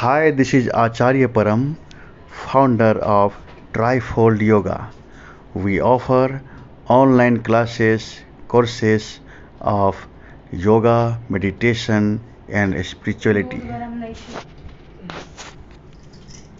Hi, this is Acharya Param, founder of Trifold Yoga. We offer online classes, courses of yoga, meditation, and spirituality.